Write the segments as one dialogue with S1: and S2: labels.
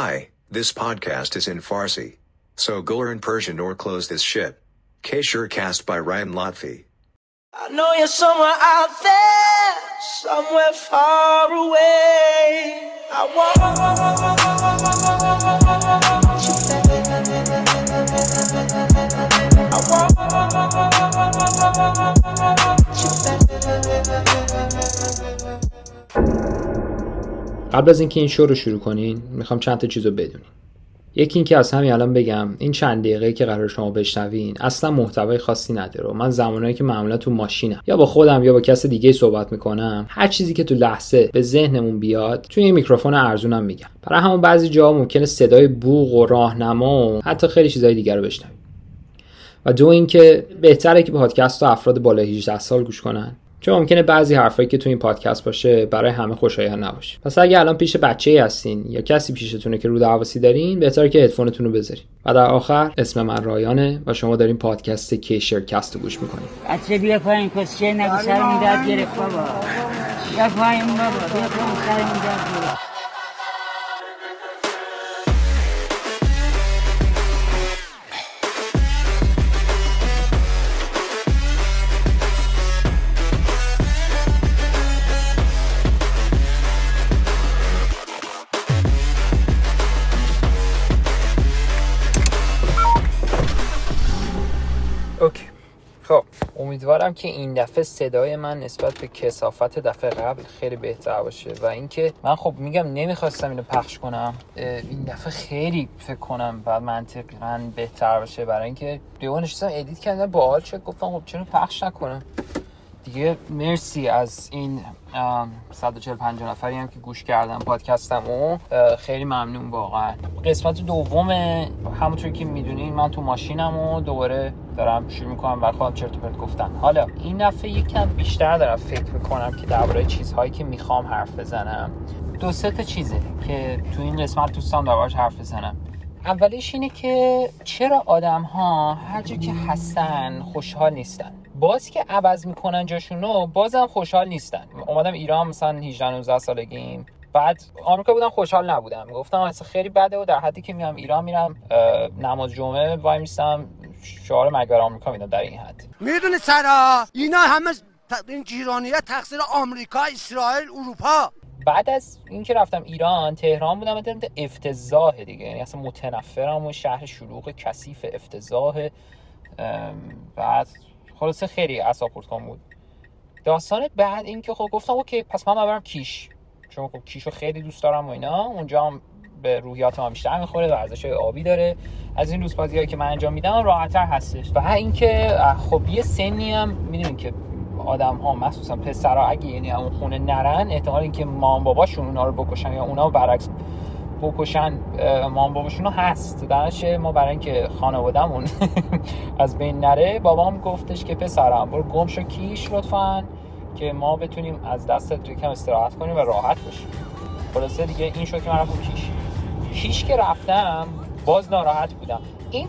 S1: Hi, this podcast is in Farsi. So go learn Persian or close this shit. K cast by Ryan Lotfi.
S2: I know you're somewhere out there, somewhere far away. I
S3: قبل از اینکه این شو رو شروع کنین می‌خوام چند تا چیز رو بدونین. یکی اینکه از همین الان بگم این چند دقیقه که قرار شما بشنوین اصلا محتوای خاصی نداره من زمانایی که معمولا تو ماشینم یا با خودم یا با کس دیگه صحبت می‌کنم هر چیزی که تو لحظه به ذهنمون بیاد توی این میکروفون ارزونم میگم. برای همون بعضی جاها ممکنه صدای بوق و راهنما و حتی خیلی چیزای دیگر رو بشنویم و دو اینکه بهتره که پادکست رو افراد بالای 18 سال گوش کنن. چون ممکنه بعضی حرفایی که تو این پادکست باشه برای همه خوشایند نباشه. پس اگه الان پیش بچه هستین یا کسی پیشتونه که رودرواسی دارین بهتره که هدفونتون رو بذارین. و در آخر اسم من رایانه و شما دارین پادکست کیشر کست رو گوش می‌کنید
S4: بچه بیا پایین کسچه نگو سرمون درد گرفت بابا. بیا پایین بابا بیا پایین سرمون درد گرفت.
S3: OK. خب. امیدوارم که این دفعه صدای من نسبت به کثافت دفعه قبل خیلی بهتر باشه و اینکه من خب میگم نمی‌خواستم اینو پخش کنم. این دفعه خیلی فکر کنم بعد منطقا بهتر باشه برای اینکه دیوان نشستم edit کردم باحال شد. گفتم خب چرا پخش نکنم؟ دیگه مرسی از این 145 نفری هم که گوش کردن پادکستم و خیلی ممنون واقعا. قسمت دوم همونطور که می‌دونین من تو ماشینم و دوباره دارم شروع می‌کنم خودم چرت و پرت گفتن. حالا این دفعه یکم بیشتر دارم فکر می‌کنم که درباره چیزهایی که می‌خوام حرف بزنم. دو سه تا چیزه که تو این قسمت دوستان دربارش حرف بزنم. اولش اینه که چرا آدم ها هر جا که هستن خوشحال نیستن؟ باز که عوض می‌کنن جاشونو بازم خوشحال نیستن. اومدم ایران مثلا 18 19 سالگیم. بعد آمریکا بودم خوشحال نبودم. گفتم اصلا خیلی بده و در حدی که میام ایران میرم نماز جمعه وای میستم شعار مرگ آمریکا میدم در این حد.
S5: می‌دونی سرا اینا همه این جیرانیت تقصیر آمریکا اسرائیل اروپا.
S3: بعد از اینکه رفتم ایران تهران بودم دیدم افتضاح دیگه. یعنی اصلا متنفرم و شهر شلوغ کثیف افتضاح. بعد خلاصه خیلی اعصاب کن بود. داستان بعد اینکه خب گفتم اوکی پس من برم کیش. چون خب کیشو خیلی دوست دارم و اینا اونجا هم به روحیات ما بیشتر می‌خوره ورزش های آبی داره. از این روزبازی هایی که من انجام میدم راحتتر هستش. و اینکه خب یه سنی هم می‌دونین که آدم ها مخصوصا پسرا اگه یعنی اون خونه نرن احتمال اینکه مام باباشون اونا رو بکشن یا اونا برعکس بکشن مام باباشون هست. درش ما برای اینکه خانوادهمون از بین نره بابام گفتش که پسرم برو گم شو کیش لطفا که ما بتونیم از دستت کم استراحت کنیم و راحت باشیم. خلاصه دیگه این شد که من رفتم کیش. کیش که رفتم باز ناراحت بودم. این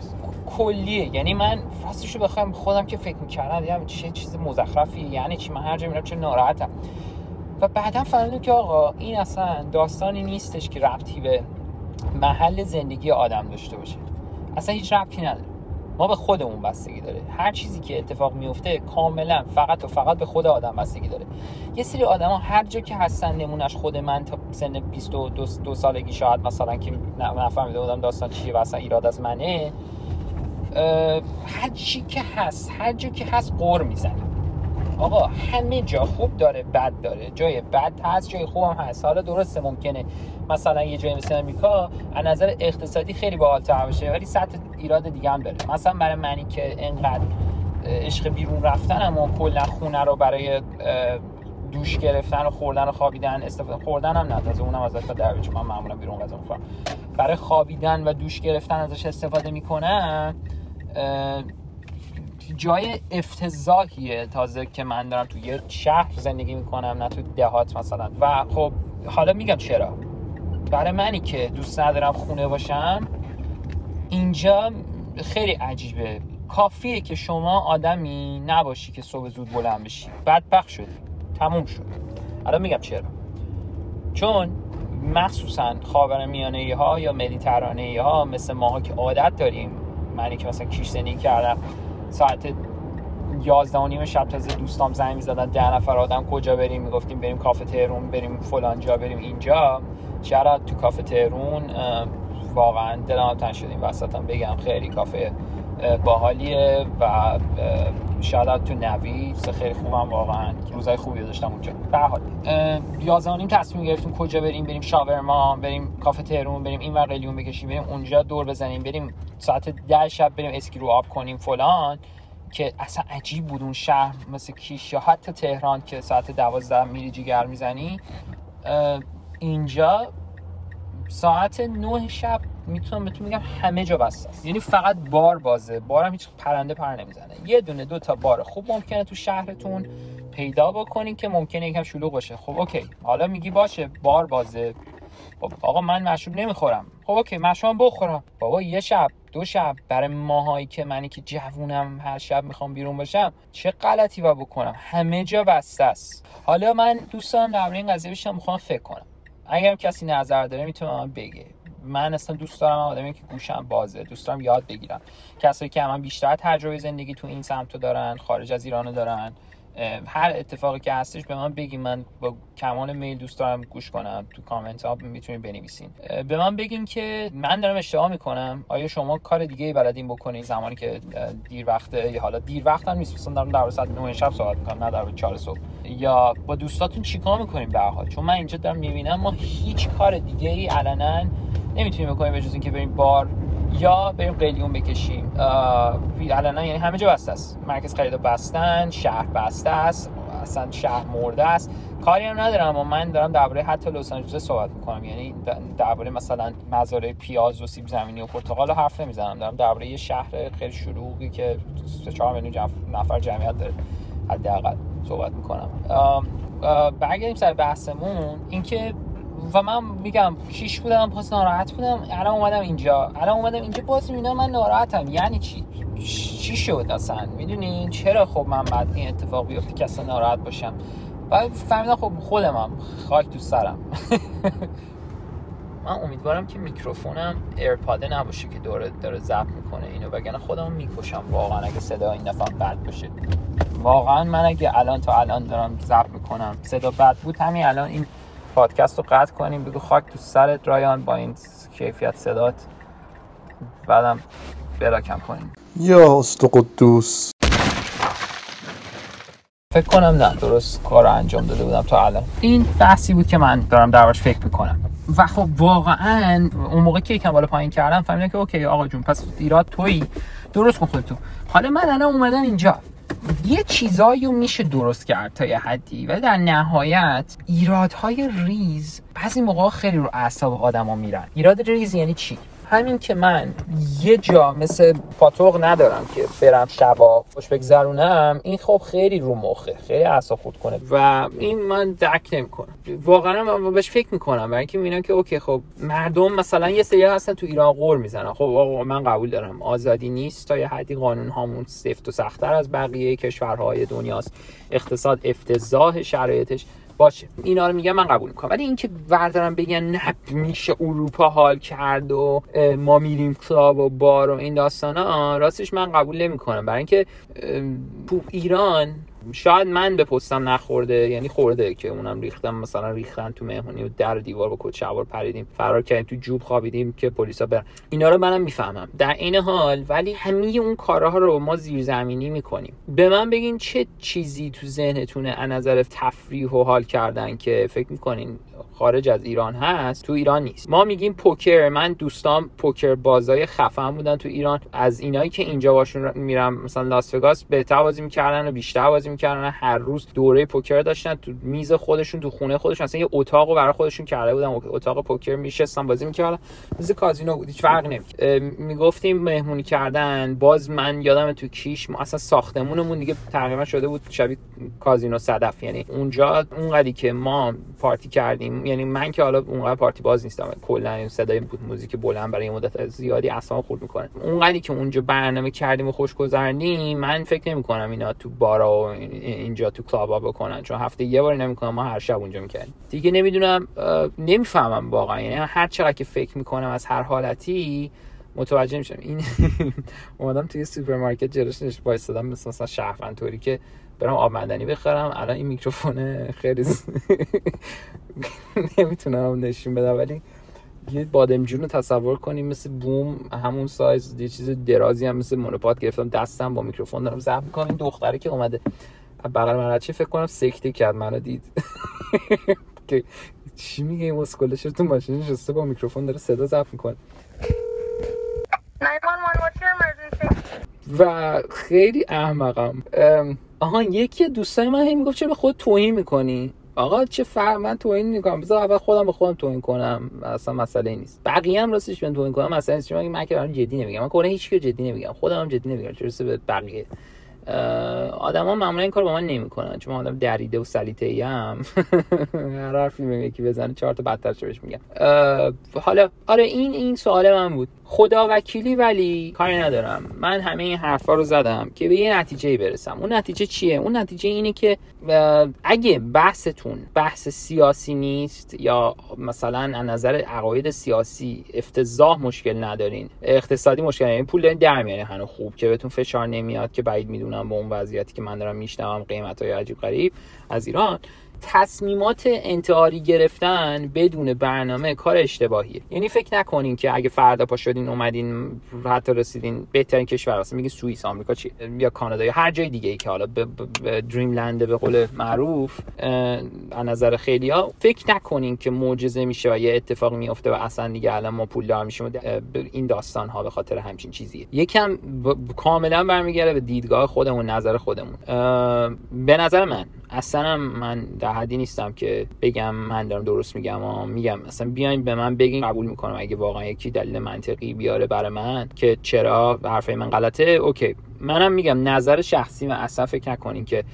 S3: کلیه یعنی من راستشو بخوام خودم که فکر می‌کردم دیدم چه چیز مزخرفی یعنی چی؟ من هر جا میرم چه ناراحتم. و بعدا فهمیدم که آقا این اصلا داستانی نیستش که ربطی به محل زندگی آدم داشته باشه. اصلا هیچ ربطی نداره. ما به خودمون بستگی داره. هر چیزی که اتفاق میفته کاملا فقط و فقط به خود آدم بستگی داره. یه سری آدما هر جا که هستن نمونش خود من تا سن 22 دو سالگی شاید مثلا که نفهمیده بودم داستان چیه و اصلا ایراد از منه هر چی که هست هر جا که هست قور می‌زنه. آقا همه جا خوب داره بد داره. جای بد هست جای خوب هم هست. حالا درسته ممکنه. مثلا یه جای مثل امریکا از نظر اقتصادی خیلی باحال‌تر باشه ولی سطح ایراد دیگه هم داره. مثلا برای منی که انقدر عشق بیرون رفتن اما کلا خونه رو برای دوش گرفتن و خوردن و خوابیدن استفاده خوردن هم نه تازه اونم ازش در چون من معمولا بیرون غذا می‌خورم. برای خوابیدن و دوش گرفتن ازش استفاده می‌کنن جای افتضاحیه تازه که من دارم تو یه شهر زندگی می‌کنم نه تو دهات مثلا. و خب حالا میگم چرا. برای منی که دوست ندارم خونه باشم اینجا خیلی عجیبه. کافیه که شما آدمی نباشی که صبح زود بلند بشی. بدبخت شدی. تموم شد. حالا میگم چرا. چون مخصوصا خاورمیانه ها یا مدیترانه ها مثل ماها که عادت داریم منی که مثلا کیش زندگی کردم ساعت 11 و نیم شب تازه دوستام زنگ می‌زدن ده نفر آدم کجا بریم؟ می‌گفتیم بریم کافه تهرون بریم فلان جا بریم اینجا. شرط تو کافه تهرون واقعا دلم تنگ شد این وسطم بگم. خیلی کافه باحالیه و شاید تو نوی خیلی خوبم واقعا. روزای خوبی داشتم اونجا به حال اه، 11 و نیم تصمیم گرفتیم کجا بریم؟ بریم شاورما بریم کافه تهرون بریم این قلیون بکشیم بریم اونجا دور بزنیم بریم ساعت ده شب بریم اسکی رو آب کنیم فلان. که اصلا عجیب بود اون شهر مثل کیش یا حتی تهران که ساعت دوازده میری جیگر می‌زنی. اینجا ساعت نه شب می‌تونم بهتون میگم همه جا بسته است. یعنی فقط بار بازه. بارم هیچ پرنده پر نمی‌زنه. یه دونه دو تا بار خوب ممکنه تو شهرتون پیدا بکنین که ممکنه یکم شلوغ باشه. خب اوکی. حالا میگی باشه بار بازه. خب آقا من مشروب نمی‌خورم. خب اوکی. مشروبم بخورم. بابا یه شب دو شب برای ماهایی که منی که جوونم هر شب می‌خوام بیرون باشم چه غلطی با بکنم؟ همه جا بسته است. حالا من دوستان در این قضیه بیشتر می‌خوام فکر کنم. اگر کسی نظر داره می‌تونه بگه. من اصلا دوست دارم آدمی که گوشم بازه. دوست دارم یاد بگیرم. کسایی که من بیشتر تجربه زندگی تو این سمتو دارن خارج از ایرانو دارن. هر اتفاقی که هستش به من بگین. من با کمال میل دوست دارم گوش کنم. تو کامنت ها می‌تونید بنویسین. به من بگین که من دارم اشتباه می‌کنم. آیا شما کار دیگه بلدین بکنین؟ زمانی که دیر وقته یا حالا دیر وقت هم نیست. مثلا دارم در ساعت 9 شب صحبت می‌کنم نه در 4 صبح. یا با دوستاتون چیکار می‌کنیم به حال؟ چون من اینجا دارم می‌بینم ما هیچ کار دیگه ای علنا نمی‌تونیم بکنیم به جز اینکه بریم بار یا بریم قلیون بکشیم. علنا یعنی همه جا بسته است. مرکز خرید بستن شهر بسته است. اصلا شهر مرده است. کاری هم ندارم و من دارم درباره حتی لس آنجلس صحبت می‌کنم. یعنی درباره مثلا مزارع پیاز و سیب زمینی و پرتقال رو حرف نمی‌زنم. دارم درباره یه شهر خیلی شلوغی که 4 میلیون نفر جمعیت داره. حداقل صحبت می‌کنم. برگردیم سر بحثمون. اینکه و من میگم شیش بودم پس ناراحت بودم. الان اومدم اینجا. الان اومدم اینجا باز می‌بینم من ناراحتم. یعنی چی؟ چی شد اصلا؟ می‌دونین چرا خب من بعد این اتفاق بیفته که اصلا ناراحت باشم؟ و فهمیدم خب خودمم. خاک تو سرم. من امیدوارم که میکروفونم ایرپاده نباشه که داره داره ضبط می‌کنه اینو وگرنه خودم می‌کشم. واقعا اگه صدا این دفعه بد باشه. واقعا من اگه الان تا الان دارم ضبط می‌کنم صدا بد بود همین الان این پادکست رو قطع کنیم بگو خاک تو سرت رایان با این کیفیت صدات. بعدم براکم کنیم.
S6: یا است قدوس.
S3: فکر کنم نه درست کار رو انجام داده بودم تا الان. این بحثی بود که من دارم دربارش فکر می‌کنم. و خب واقعا اون موقع که یکم بالا پایین کردم فهمیدم که اوکی آقا جون پس ایراد تویی. درست کن خودتو. حالا من الان اومدم اینجا. یه چیزایی میشه درست کرد تا یه حدی ولی در نهایت ایرادهای ریز بعضی موقع خیلی رو اعصاب آدما میرن. ایراد ریز یعنی چی؟ همین که من یه جا مثل پاتوق ندارم که برم شبا خوش بگذرونم این خب خیلی رو مخه خیلی اعصاب خورد کنه و این من درک نمی‌کنم. واقعا من بهش فکر می‌کنم برای اینکه می‌بینم که OK خب مردم مثلا یه سری هستن تو ایران غر می‌زنن. خب آقا من قبول دارم آزادی نیست تا یه حدی قانون هامون سفت و سختتر از بقیه کشورهای دنیاست. اقتصاد افتضاح شرایطش. باشه. اینا رو میگم من قبول می‌کنم. ولی اینکه بردارم بگن نه میشه اروپا حال کرد و ما میریم کلاب و بار و این داستانا راستش من قبول نمی‌کنم. برای اینکه تو ایران شاید من به پستم نخورده یعنی خورده که اونم ریختم مثلا ریختن تو مهمونی و در دیوار با کت شلوار پریدیم فرار کردیم تو جوب خوابیدیم که پلیسا برن اینا رو منم می‌فهمم در این حال ولی همه اون کارها رو ما زیرزمینی می‌کنیم. به من بگین چه چیزی تو ذهنتونه از نظر تفریح و حال کردن که فکر می‌کنین خارج از ایران هست تو ایران نیست. ما میگیم پوکر من دوستان پوکر بازای خفن بودن تو ایران. از اینایی که اینجا باشون میرم مثلا لاس وگاس بهتر بازی می‌کردن و بیشتر بازی می‌کردن هر روز دوره پوکر داشتن تو میز خودشون تو خونه خودشون. اصلا یه اتاقو برای خودشون کرده بودن. اتاق پوکر میشستن بازی می‌کردن. میز کازینو بود هیچ فرق نمی‌کرد. می‌گفتیم مهمونی کردن. باز من یادم تو کیش ما اصلا ساختمونمون دیگه تقریبا شده بود شبیه کازینو صدف. یعنی اونجا اونقدری که ما پارتی کردیم یعنی یعنی من که حالا اونقدر پارتی باز نیستم کلا صدای موزیک بلند برای مدت زیادی اصلا خورد می‌کنه. اونقدری که اونجا برنامه کردیم و خوش گذرنیم من فکر نمی کنم اینا تو بارا و اینجا تو کلابا بکنن. چون هفته یه بار نمی‌کنم ما هر شب اونجا می‌کردیم. دیگه نمی‌دونم نمی‌فهمم واقعا. یعنی هر چقدر که فکر می‌کنم از هر حالتی متوجه میشم این اومدم توی سوپرمارکت جلوش نش وایسادم مثل مثلا شهروند طوری که برم آب معدنی بخرم. الان این میکروفون خیلی نمی‌تونم نشون بدم. ولی یه بادمجون رو تصور کنیم مثل boom همون سایز یه چیز درازی هم مثل monopod گرفتم. دستم با میکروفون دارم ضبط می‌کنم. این دختره که اومده. بغل من چی فکر کنم سکته کرد منو دید. که چی میگه این اسکله تو ماشین نشسته با میکروفون داره صدا ضبط می‌کنه. و خیلی احمقم. آها یکی دوستای من هی می‌گفت چرا به خود توهین می‌کنی؟ آقا چه فرق من توهین می‌کنم بذار اول خودم به خودم توهین کنم. اصلا مسئله نیست. بقیه هم راستش بیان توهین کنم مثلا نیست. من که جدی نمیگم. من کلا هیچ جدی نمیگم. خودم هم جدی نمیگم. چرا به بقیه. آدما معمولا این کار با من نمی‌کنن. چون من آدم دریده و سلیته ای هم هر حرفی یکی بزنه چهار تا بدتر بهش میگم. حالا آره این این سوال من بود. خدا وکیلی ولی کاری ندارم. من همه این حرفا رو زدم که به یه نتیجه برسم. اون نتیجه چیه؟ اون نتیجه اینه که اگه بحثتون بحث سیاسی نیست یا مثلا از نظر عقاید سیاسی افتضاح مشکل ندارین اقتصادی مشکل ندارین پول در میارین هنو خوب که بهتون فشار نمیاد که بعید می‌دونم با اون وضعیتی که من دارم میشنوم قیمت های عجیب غریب. از ایران تصمیمات انتحاری گرفتن بدون برنامه کار اشتباهیه. یعنی فکر نکنین که اگه فردا پا شدین اومدین حتی رسیدین بهترین کشور هست میگه سوئیس آمریکا چی؟ یا کانادا یا هر جای دیگه ای که حالا به, دریم لند به قول معروف از نظر خیلی ها فکر نکنین که معجزه میشه و یه اتفاق میفته و اصلا دیگه الان ما پول دار میشیم این داستان ها به خاطر همچین چیزیه. یکم کاملا برمیگرده به دیدگاه خودمون نظر خودمون. به نظر من اصلا من حدی نیستم که بگم من دارم درست میگم و میگم. اصلا بیاین به من بگین قبول می‌کنم. اگه واقعا یکی دلیل منطقی بیاره برای من که چرا حرفای من غلطه اوکی. منم میگم نظر شخصی و اصلا فکر نکنین که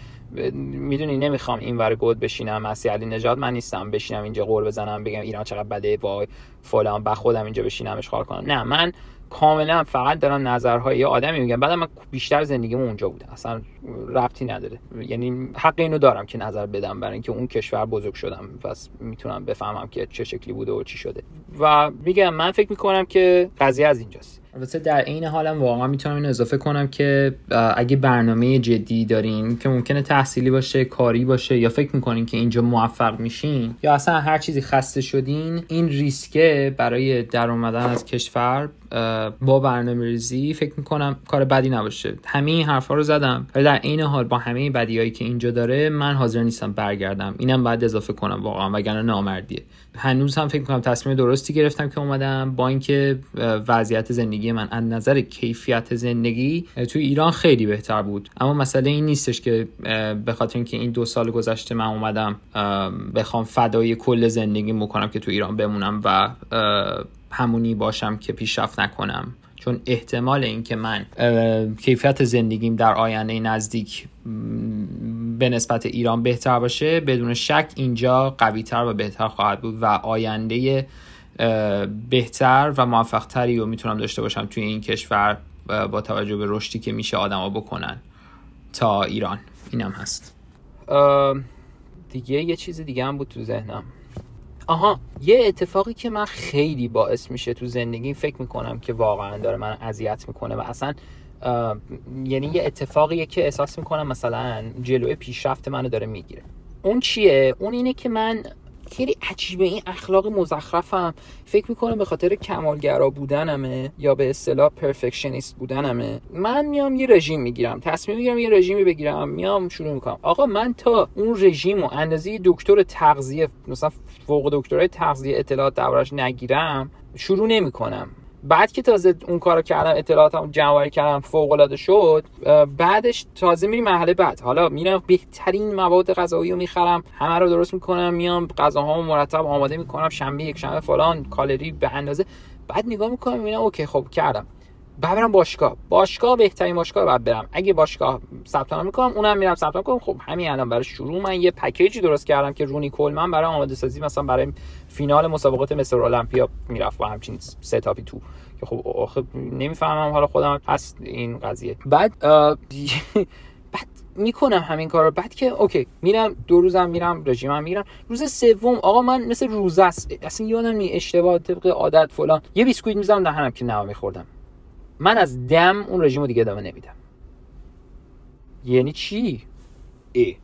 S3: می‌دونی نمی‌خوام این ور گود بشینم مسیح علی نجات من نیستم بشینم اینجا قور بزنم بگم ایران چقدر بده وای فلان با خودم اینجا بشینم اشغال کنم. نه من کاملا فقط دارم نظرهای یه آدمی میگم. بعد من بیشتر زندگیمو اونجا بوده. اصلا ربطی نداره. یعنی حق اینو دارم که نظر بدم برای اینکه اون کشور بزرگ شدم. پس می‌تونم بفهمم که چه شکلی بوده و چی شده. و میگم من فکر می‌کنم که قضیه از اینجاست. البته در این حالم واقعا می‌تونم اینو اضافه کنم که اگه برنامه جدی دارین که ممکنه تحصیلی باشه کاری باشه یا فکر می‌کنین که اینجا موفق میشین یا اصلا هر چیزی خسته شدین این ریسکه برای در اومدن از کشور با برنامه ریزی فکر می‌کنم کار بدی نباشه. همه این حرفا رو زدم. ولی در این حال با همه بدیهایی که اینجا داره من حاضر نیستم برگردم. اینم بعد اضافه کنم واقعا وگرنه نامردیه. هنوز هم فکر می‌کنم تصمیم درستی گرفتم که اومدم با اینکه وضعیت زندگی من از نظر کیفیت زندگی تو ایران خیلی بهتر بود. اما مسئله این نیستش که به خاطر اینکه این دو سال گذشته من اومدم بخوام فدای کل زندگی بکنم که تو ایران بمونم و همونی باشم که پیشرفت نکنم. چون احتمال اینکه من کیفیت زندگیم در آینده نزدیک به نسبت ایران بهتر باشه بدون شک اینجا قویتر و بهتر خواهد بود و آینده بهتر و موفقتری رو می‌تونم داشته باشم توی این کشور با توجه به رشدی که میشه آدما بکنن تا ایران. اینم هست. دیگه یه چیز دیگه هم بود تو ذهنم. آها یه اتفاقی که من خیلی باعث میشه تو زندگی فکر می‌کنم که واقعا داره من اذیت می‌کنه و اصلا یعنی یه اتفاقیه که احساس می‌کنم مثلا جلوی پیشرفت منو داره می‌گیره. اون چیه؟ اون اینه که من خیلی عجیبه. این اخلاق مزخرفم. فکر می‌کنم به خاطر کمالگرا بودنمه یا به اصطلاح پرفکشنیست بودنمه. من میام یه رژیم می‌گیرم. تصمیم می‌گیرم یه رژیمی بگیرم. میام شروع می‌کنم. آقا من تا اون رژیم و اندازه دکتر تغذیه مثلا فوق دکترای تغذیه اطلاعات دربارش نگیرم شروع نمی‌کنم. بعد که تازه اون کارو کردم اطلاعاتم جمع کردم فوق العاده شد بعدش تازه میریم مرحله بعد. حالا میرم بهترین مواد غذایی رو می‌خرم همه رو درست می‌کنم میام غذاهامو مرتب آماده می‌کنم شنبه یک شنبه فلان کالری به اندازه. بعد نگاه می‌کنم می‌بینم اوکی خب کردم. بعد برم باشگاه. باشگاه بهترین باشگاه بعد برم. اگه باشگاه ثبت نام می‌کنم اونم میرم ثبت نام کنم خب همین الان برای شروع من یه پکیجی درست کردم که رونی کولمن برای آماده سازی مثلا برای فینال مسابقات مصر المپیا می‌رفت با همچین ستاپی تو. که خب آخه نمی‌فهمم حالا خودم هست این قضیه. بعد بعد می‌کنم همین کار رو بعد که اوکی میرم دو روزم میرم رژیمم میرم. روز سوم آقا من مثل روز است. اصلا یادم نی اشتباه طبق عادت فلان. یه بیسکویت می‌زنم دهنم که نه میخوردم. من از دم اون رژیم رو دیگه ادامه نمیدم. یعنی چی؟ ای.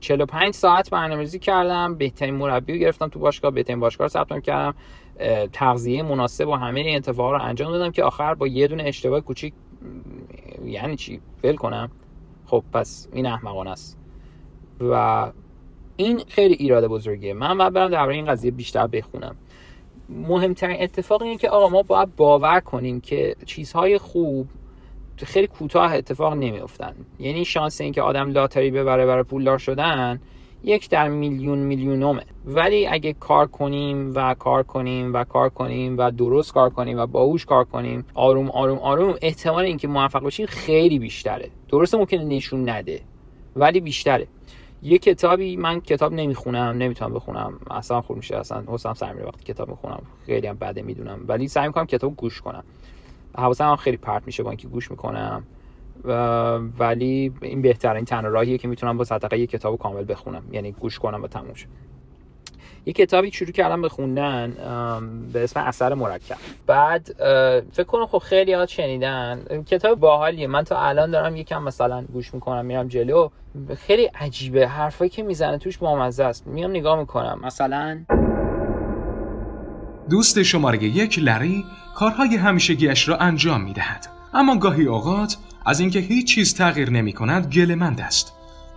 S3: 45 ساعت برنامه‌ریزی کردم. بهترین مربی رو گرفتم تو باشگاه بهترین باشگاه رو ثبت کردم. تغذیه مناسب و همه این اتفاقا رو انجام دادم که آخر با یه دونه اشتباه کوچیک یعنی چی؟ ول کنم. خب پس این احمقانه است. و این خیلی ایراد بزرگیه. من باید برم درباره این قضیه بیشتر بخونم. مهمترین اتفاق اینه که آقا ما باید باور کنیم که چیزهای خوب خیلی کوتاه اتفاق نمیافتن. یعنی شانس اینکه آدم لاتاری ببره برای پولدار شدن یک در میلیون میلیونومه. ولی اگه کار کنیم و کار کنیم و کار کنیم و درست کار کنیم و باهوش کار کنیم آروم آروم آروم احتمال اینکه موفق باشیم خیلی بیشتره. درسته ممکنه نشون نده ولی بیشتره. یه کتابی من کتاب نمی‌خونم نمی‌تونم بخونم. اصلا خود میشه اصلا حسام سر میره وقتی کتاب می‌خونم. خیلی هم بده می‌دونم. ولی سعی می‌کنم کتاب گوش کنم. حواسم هم خیلی پرت میشه با اینکه گوش می‌کنم. و- ولی این بهترین تنها راهیه که می‌تونم با صدقه یه کتاب کامل بخونم. یعنی گوش کنم و تموم شه. یه کتابی شروع کردم به خوندن به اسم اثر مرکب. بعد فکر کنم خب خیلی ها شنیدن. کتاب باحالیه. من تا الان دارم یکم مثلا گوش می‌کنم میرم جلو. خیلی عجیبه. حرفایی که می‌زنه توش بامزه است. میام نگاه می‌کنم. مثلا؟
S7: دوست شماره یک لری کارهای همیشگیش را انجام می دهد. اما گاهی اوقات از اینکه هیچ چیز تغییر نمی کند گلمند است.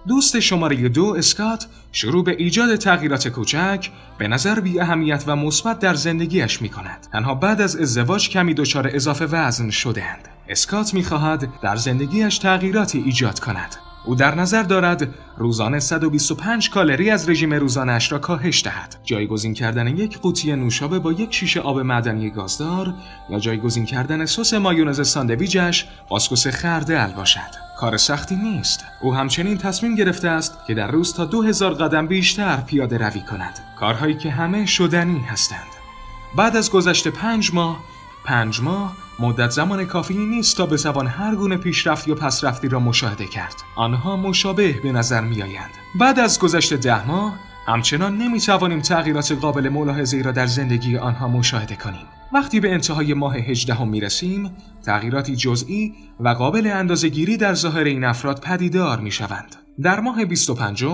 S7: دوست شماره دو اسکات شروع به ایجاد تغییرات کوچک به نظر بی اهمیت و مثبت در زندگیش می کند. تنها بعد از ازدواج کمی دچار اضافه وزن شدهاند. اسکات می خواهد در زندگیش تغییراتی ایجاد کند. او در نظر دارد روزانه 125 کالری از رژیم روزانش را کاهش دهد. جایگزین کردن یک قوطی نوشابه با یک شیشه آب معدنی گازدار یا جایگزین کردن سس مایونز ساندویچش با سس خردل باشد. کار سختی نیست. او همچنین تصمیم گرفته است که در روز تا 2000 قدم بیشتر پیاده روی کند. کارهایی که همه شدنی هستند. بعد از گذشت پنج ماه پنج ماه مدت زمان کافی نیست تا بتوان هر گونه پیشرفت یا پسرفتی را مشاهده کرد. آنها مشابه به نظر می آیند. بعد از گذشت ده ماه همچنان نمی توانیم تغییرات قابل ملاحظه را در زندگی آنها مشاهده کنیم. وقتی به انتهای ماه هجدهم می رسیم تغییراتی جزئی و قابل اندازهگیری در ظاهر این افراد پدیدار می شوند در ماه 25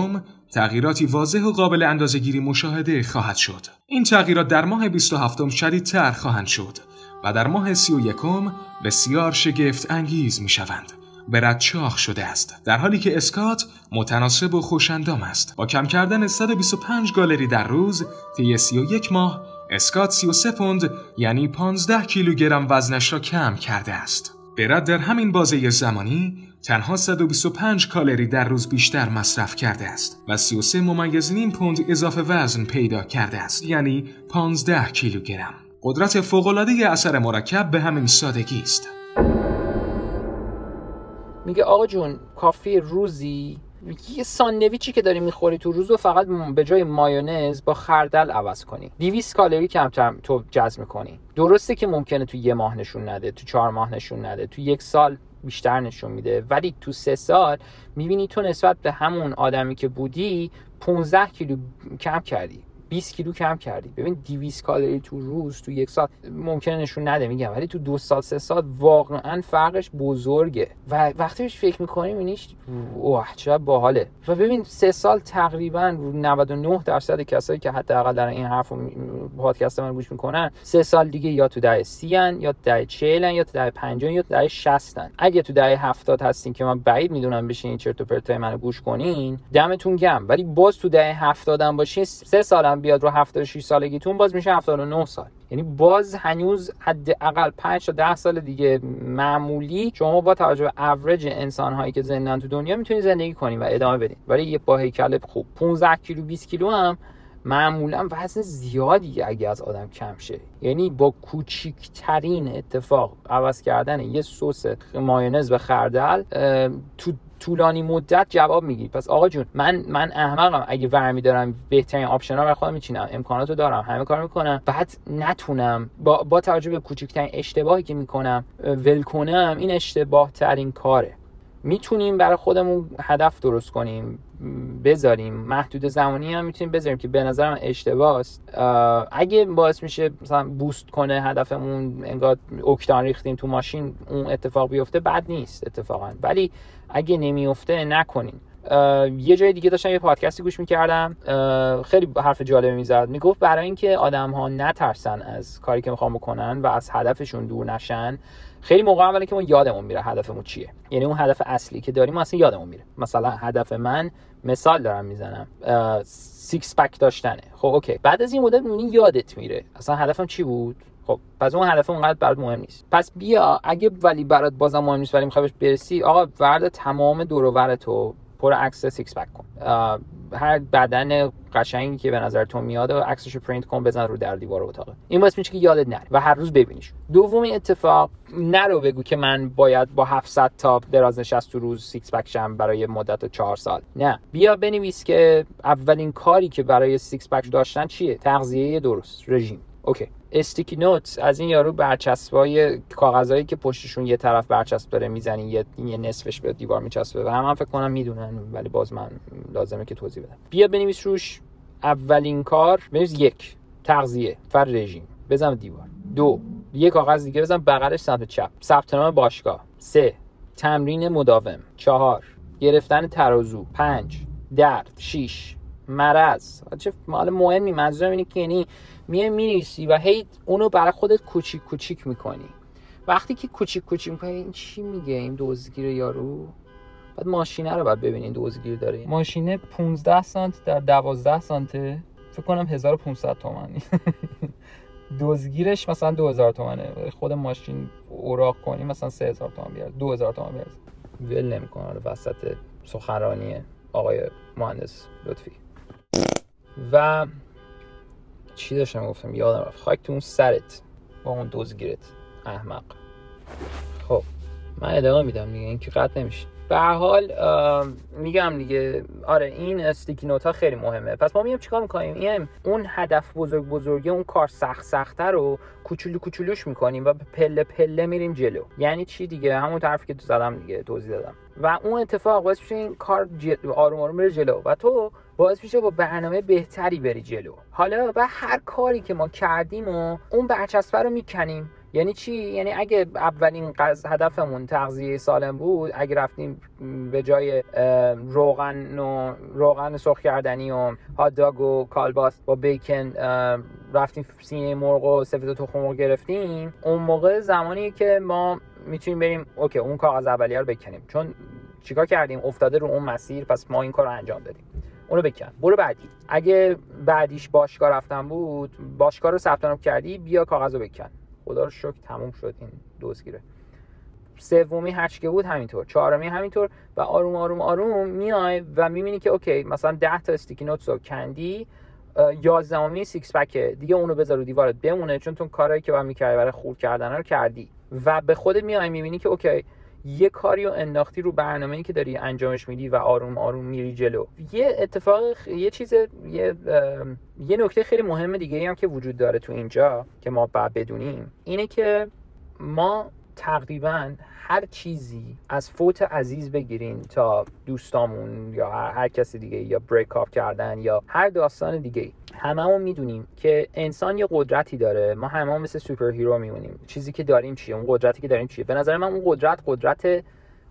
S7: تغییراتی واضح و قابل اندازهگیری مشاهده خواهد شد. این تغییرات در ماه 27 شدیدتر خواهند شد. و در ماه سی و یکم بسیار شگفت انگیز می شوند. برد چاخ شده است در حالی که اسکات متناسب و خوشندام است. با کم کردن 125 گالری در روز طی 31 ماه اسکات 33 پوند یعنی 15 کیلوگرم وزنش را کم کرده است. برد در همین بازه زمانی تنها 125 کالری در روز بیشتر مصرف کرده است و 33 ممیز نیم پوند اضافه وزن پیدا کرده است یعنی 15 کیلوگرم. قدرت فوق‌العاده اثر مرکب به همین سادگی است.
S3: میگه آقا جون کافی روزی؟ یه ساندویچی که داری می‌خوری تو روز رو فقط به جای مایونز با خردل عوض کنی. 200 کالری کمتر تو جذب می‌کنی. درسته که ممکنه تو یه ماه نشون نده تو چهار ماه نشون نده تو یک سال بیشتر نشون میده ولی تو سه سال می‌بینی تو نسبت به همون آدمی که بودی 15 کیلو کم کردی. 20 کیلو کم کردی. ببین 200 کالری تو روز تو یک سال ممکنه نشون نده میگم. ولی تو دو سال سه سال واقعا فرقش بزرگه. و وقتی بهش فکر می‌کنی میبینیش اوه چقدر باحاله. و ببین سه سال تقریبا 99 درصد کسایی که حداقل در این حرف پادکست من گوش می‌کنن سه سال دیگه یا تو دهه 30 ان یا دهه 40 یا تو دهه 50 یا تو دهه 60 ان. اگه تو دهه 70 هستین که من بعید می‌دونم بشین چرت و پرتای منو گوش کنین دمتون گرم. ولی باز تو دهه 70 هم باشین سه سال بیاد رو 76 سالگیتون باز میشه 79 سال. یعنی باز هنوز حداقل 5 تا 10 سال دیگه معمولی شما با توجه به اوریج انسان هایی که زندن تو دنیا می‌تونید زندگی کنید و ادامه بدین. ولی یه با هیکل خوب. 15 کیلو 20 کیلو هم معمولا وزن زیادی اگه از آدم کم شه. یعنی با کوچیکترین اتفاق عوض کردن یه سس مایونز و خردل تو طولانی مدت جواب می‌گیری پس آقا جون من من احمقم. اگه ورمی دارم بهترین option ها برای خودم میچینم. امکاناتو دارم. همه کار می‌کنم. بعد نتونم. با, با توجه به کوچکترین اشتباهی که می‌کنم ول کنم این اشتباه ترین کاره. می‌تونیم برای خودمون هدف درست کنیم. بذاریم. محدود زمانی هم می‌تونیم بذاریم که به نظرم اشتباه است. اگه باعث میشه مثلا بوست کنه هدفمون انگار اکتان ریختیم تو ماشین اون اتفاق بیفته بد نیست اتفاقا. ولی اگه نمیفته نکنین. اه، یه جای دیگه داشتم یه پادکستی گوش می‌کردم. خیلی حرف جالبی می‌زد. می‌گفت برای اینکه آدم ها نترسن از کاری که می‌خوام بکنن و از هدفشون دور نشن خیلی موقع اولی که ما یادمون میره هدفمون چیه. یعنی اون هدف اصلی که داریم اصلا یادمون میره. مثلا هدف من مثال دارم می‌زنم. six pack داشتنه. خب OK. بعد از این مدت می‌بینی یادت میره. اصلا هدفم چی بود؟ خب پس اون هدف اونقدر برات مهم نیست. پس بیا اگه ولی برات بازم مهم نیست ولی می‌خوای برسی آقا وردار تمام دور و برتو پر عکس six pack کن. هر بدن قشنگی که به نظر تو میاد و عکسشو پرینت کن بزن رو در دیوار اتاقه این باعث میشه که یادت نره و هر روز ببینیش. دومین اتفاق نرو بگو که من باید با 700 تا دراز نشست تو روز six pack شم برای مدت 4 سال. نه. بیا بنویس که اولین کاری که برای six pack داشتن چیه؟ تغذیه درست. رژیم. OK. استیکی نوت از این یارو برچسبای کاغذایی که پشتشون یه طرف برچسب داره می‌زنی یه, یه نصفش به دیوار میچسبه و هم, هم فکر کنم می‌دونن ولی باز من لازمه که توضیح بدم. بیا بنویس روش اولین کار بنویس یک تغذیه فر رژیم. بزن دیوار. دو یه کاغذ دیگه بزن بغلش سمت چپ. ثبت نام باشگاه. سه تمرین مداوم. چهار گرفتن ترازو. پنج درد. شیش مرض. چه مال مهمی منظورم اینه که یعنی میای می‌نویسی و هی اونو برای خودت کوچیک کوچیک می‌کنی. وقتی که کوچیک کوچیک می‌کنی این چی میگه این دزدگیر یارو؟ بعد ماشینه رو باید ببینین دزدگیر داره. ماشینه 15 سانت در 12 سانته. فکر کنم 1500 تومانی دزدگیرش مثلا 2000 تومنه. خود ماشین اوراق کنی مثلا 3000 تومن بیار. 2000 تومن بیار. ول نمی‌کنه. وسط سخنرانی آقای مهندس لطفی. و چی داشتم گفتم؟ یادم رفت. خاک تو اون سرت با اون دزدگیرت. احمق. خب من ادامه میدم دیگه این که قطع نمیشه. به حال میگم دیگه آره این استیکی نوت ها خیلی مهمه. پس ما میام چیکار می‌کنیم؟ این اون هدف بزرگ بزرگه اون کار سخت سخته رو کوچولو کوچولوش می‌کنیم و پله پله میریم جلو. یعنی چی دیگه؟ همون طرفی که تو زدم دیگه توضیح دادم. و اون اتفاق میشه این کار جل... آروم آروم بره جلو. و تو باعث میشه با برنامه بهتری بری جلو. حالا و هر کاری که ما کردیم و اون برچسبه رو می‌کنیم. یعنی چی؟ یعنی اگه اولین هدفمون تغذیه سالم بود اگه رفتیم به جای روغن و روغن سرخ کردنی و هات و کالباس با بیکن رفتیم سینه مرغ و سفید تخم مرغ گرفتیم. اون موقع زمانی که ما می‌تونیم بریم okay اون کاغذ اولیه رو بکنیم. چون چیکار کردیم؟ افتاده رو اون مسیر پس ما این کار رو انجام دادیم. اونو بکن برو بعدی. اگه بعدیش باشگاه رفتن بود باشگاه رو ثبت نام کردی بیا کاغذ رو بکن خدا رو شکر تموم شد این دزدگیره. سومی هرچی که بود همینطور. چهارمی همینطور و آروم آروم آروم میای و می‌بینی که okay مثلا 10 تا sticky notes رو کندی یازدهمی six pack ه دیگه اونو بذار رو دیوارت بمونه چون تو کارهایی که باید می‌کردی برای خورد کردن رو کردی. و به خودت میای می‌بینی که okay یه کاری رو انداختی رو برنامه‌ای که داری انجامش میدی و آروم آروم میری جلو. یه اتفاق یه چیز یه یه نکته خیلی مهم دیگه هم که وجود داره تو اینجا که ما باید بدونیم اینه که ما تقریبا هر چیزی از فوت عزیز بگیرین تا دوستامون یا هر, هر کسی دیگه یا break up کردن یا هر داستان دیگه. هممون می‌دونیم که انسان یه قدرتی داره. ما هممون مثل superhero میمونیم. چیزی که داریم چیه؟ اون قدرتی که داریم چیه؟ به نظر من اون قدرت قدرت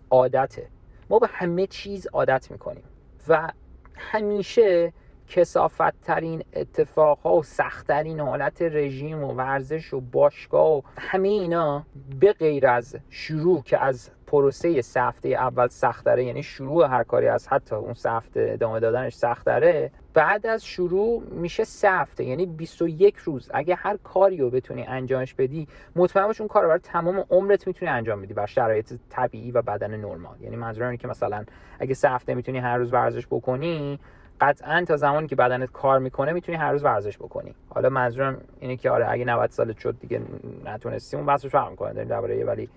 S3: عادته. ما به همه چیز عادت می‌کنیم. و همیشه کسافت ترین اتفاق ها و سخت ترین حالت رژیم و ورزش و باشگاه و همه اینا به غیر از شروع که از پروسه سه هفته اول سختره یعنی شروع هر کاری از حتی اون سه هفته ادامه دادنش سختره بعد از شروع میشه سه هفته یعنی 21 روز. اگه هر کاری رو بتونی انجامش بدی مطمئن باش اون کار برای تمام عمرت می‌تونی انجام بدی بر شرایط طبیعی و بدن نرمال. یعنی منظورم اینه که مثلا اگه سه هفته می‌تونی هر روز ورزش بکنی قطعا تا زمانی که بدنت کار می‌کنه می‌تونی هر روز ورزش بکنی. حالا منظورم اینه که آره اگه 90 سالت شد دیگه نتونستی اون بحثش فرق می‌کنه. داریم درباره ولی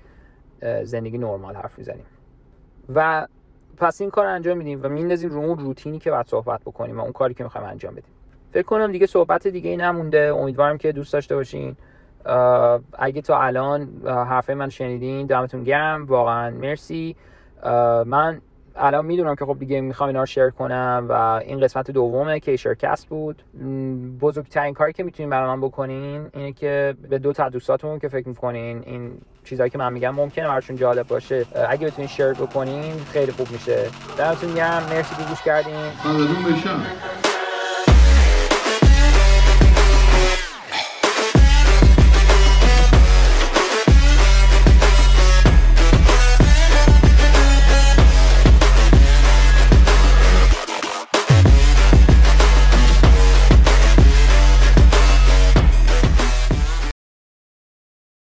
S3: زندگی نرمال حرف می‌زنیم. و پس این کار انجام میدیم و میندازیم رو اون روتینی که باید صحبت بکنیم و اون کاری که می‌خوایم انجام بدیم. فکر کنم دیگه صحبت دیگه ای نمونده. امیدوارم که دوست داشته باشین. اگه تا الان حرفه من شنیدین دمتون گرم. واقعا مرسی. من الان می‌دونم که خب دیگه می‌خوام اینا رو شیر کنم و این قسمت دومه که شرکست بود. بزرگترین کاری که می‌تونین برای من بکنین اینه که به دو تا دوستاتون که فکر می‌کنین این چیزهایی که من میگم ممکنه براشون جالب باشه. اگه بتونین شیر بکنین خیلی خوب میشه. دمتون گرم مرسی که گوش کردین.
S8: بشم.